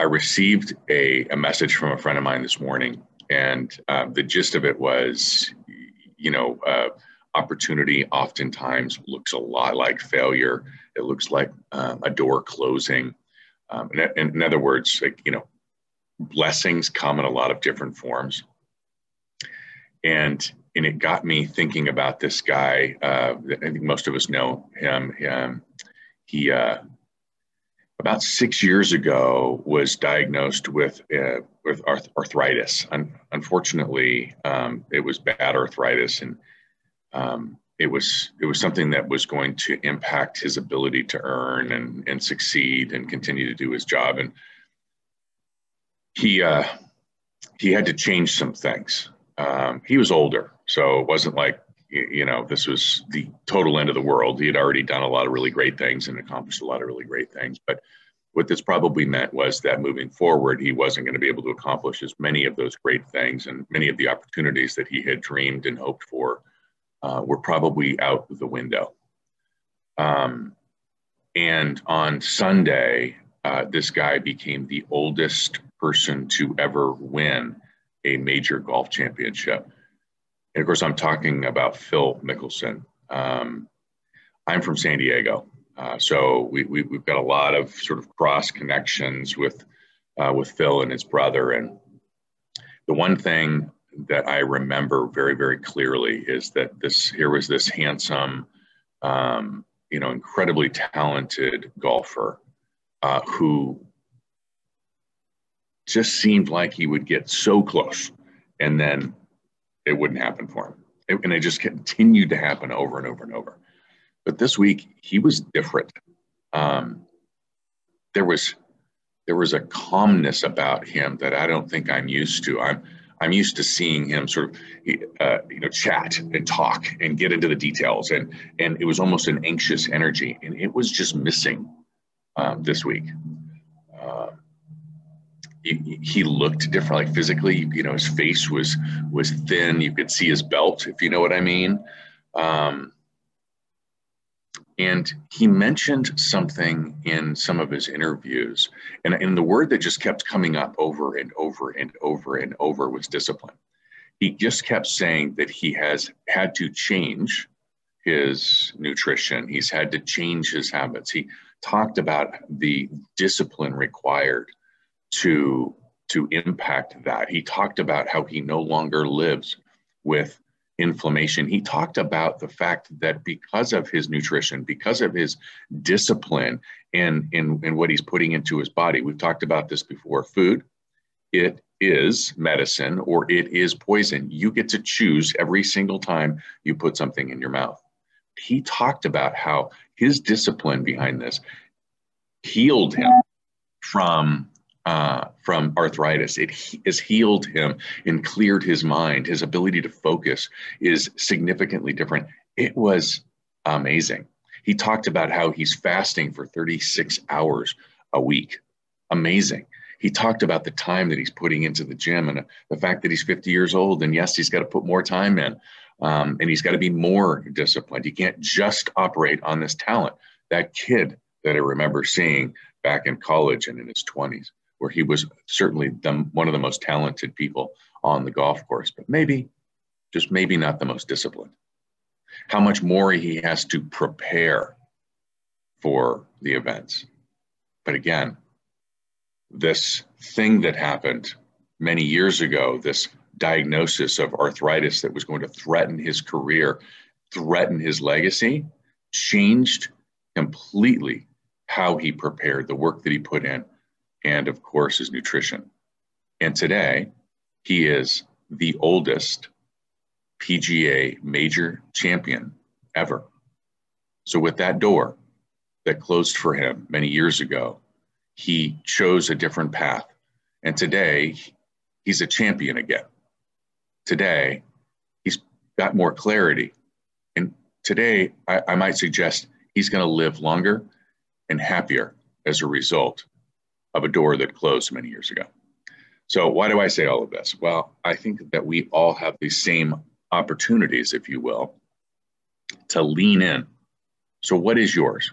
I received a, a message from a friend of mine this morning, and uh, the gist of it was, you know, uh, opportunity oftentimes looks a lot like failure. It looks like um, a door closing. Um, in, in, other words, like, you know, blessings come in a lot of different forms. And, and it got me thinking about this guy. Uh, I think most of us know him. Um, he, uh, about six years ago, was diagnosed with, uh, with arth- arthritis. Un- unfortunately, um, it was bad arthritis. And um, it was it was something that was going to impact his ability to earn and and succeed and continue to do his job and he uh, he had to change some things um, he was older so it wasn't like you know this was the total end of the world he had already done a lot of really great things and accomplished a lot of really great things but what this probably meant was that moving forward he wasn't going to be able to accomplish as many of those great things and many of the opportunities that he had dreamed and hoped for uh, were probably out the window. Um, and on Sunday, uh, this guy became the oldest person to ever win a major golf championship. And of course, I'm talking about Phil Mickelson. Um, I'm from San Diego, uh, so we, we, have got a lot of sort of cross connections with uh, with Phil and his brother. And the one thing that I remember very, very clearly is that this here was this handsome, um, you know, incredibly talented golfer uh, who just seemed like he would get so close and then it wouldn't happen for him. It, and it just continued to happen over and over and over. But this week he was different. Um, there was there was a calmness about him that I don't think I'm used to. I'm I'm used to seeing him sort of, uh, you know, chat and talk and get into the details, and and it was almost an anxious energy, and it was just missing um, this week. Uh, he, looked different, like physically. You know, his face was was thin. You could see his belt, if you know what I mean. Um, and he mentioned something in some of his interviews, and, and the word that just kept coming up over and over and over and over was discipline. He just kept saying that he has had to change his nutrition, he's had to change his habits. He talked about the discipline required to to impact that. He talked about how he no longer lives with inflammation. He talked about the fact that because of his nutrition, because of his discipline and in, in what he's putting into his body, we've talked about this before food, it is medicine or it is poison. You get to choose every single time you put something in your mouth. He talked about how his discipline behind this healed him from uh, from arthritis. It has healed him and cleared his mind. His ability to focus is significantly different. It was amazing. He talked about how he's fasting for 36 hours a week. Amazing. He talked about the time that he's putting into the gym and the fact that he's 50 years old. And yes, he's got to put more time in um, and he's got to be more disciplined. He can't just operate on this talent. That kid that I remember seeing back in college and in his 20s where he was certainly the, one of the most talented people on the golf course, but maybe, just maybe not the most disciplined. How much more he has to prepare for the events. But again, this thing that happened many years ago, this diagnosis of arthritis that was going to threaten his career, threaten his legacy, changed completely how he prepared, the work that he put in, and of course his nutrition. And today, he is the oldest PGA major champion ever. So, with that door that closed for him many years ago, he chose a different path. And today, he's a champion again. Today, he's got more clarity. And today, I, I might suggest he's going to live longer and happier as a result of a door that closed many years ago. So, why do I say all of this? Well, I think that we all have these same opportunities, if you will, to lean in. So, what is yours?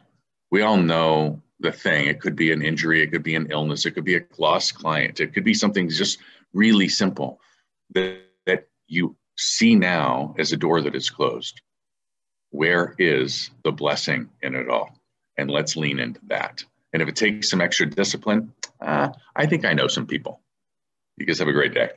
We all know the thing. It could be an injury, it could be an illness, it could be a lost client, it could be something just really simple that, that you see now as a door that is closed. Where is the blessing in it all? And let's lean into that. And if it takes some extra discipline, uh, I think I know some people. You guys have a great day.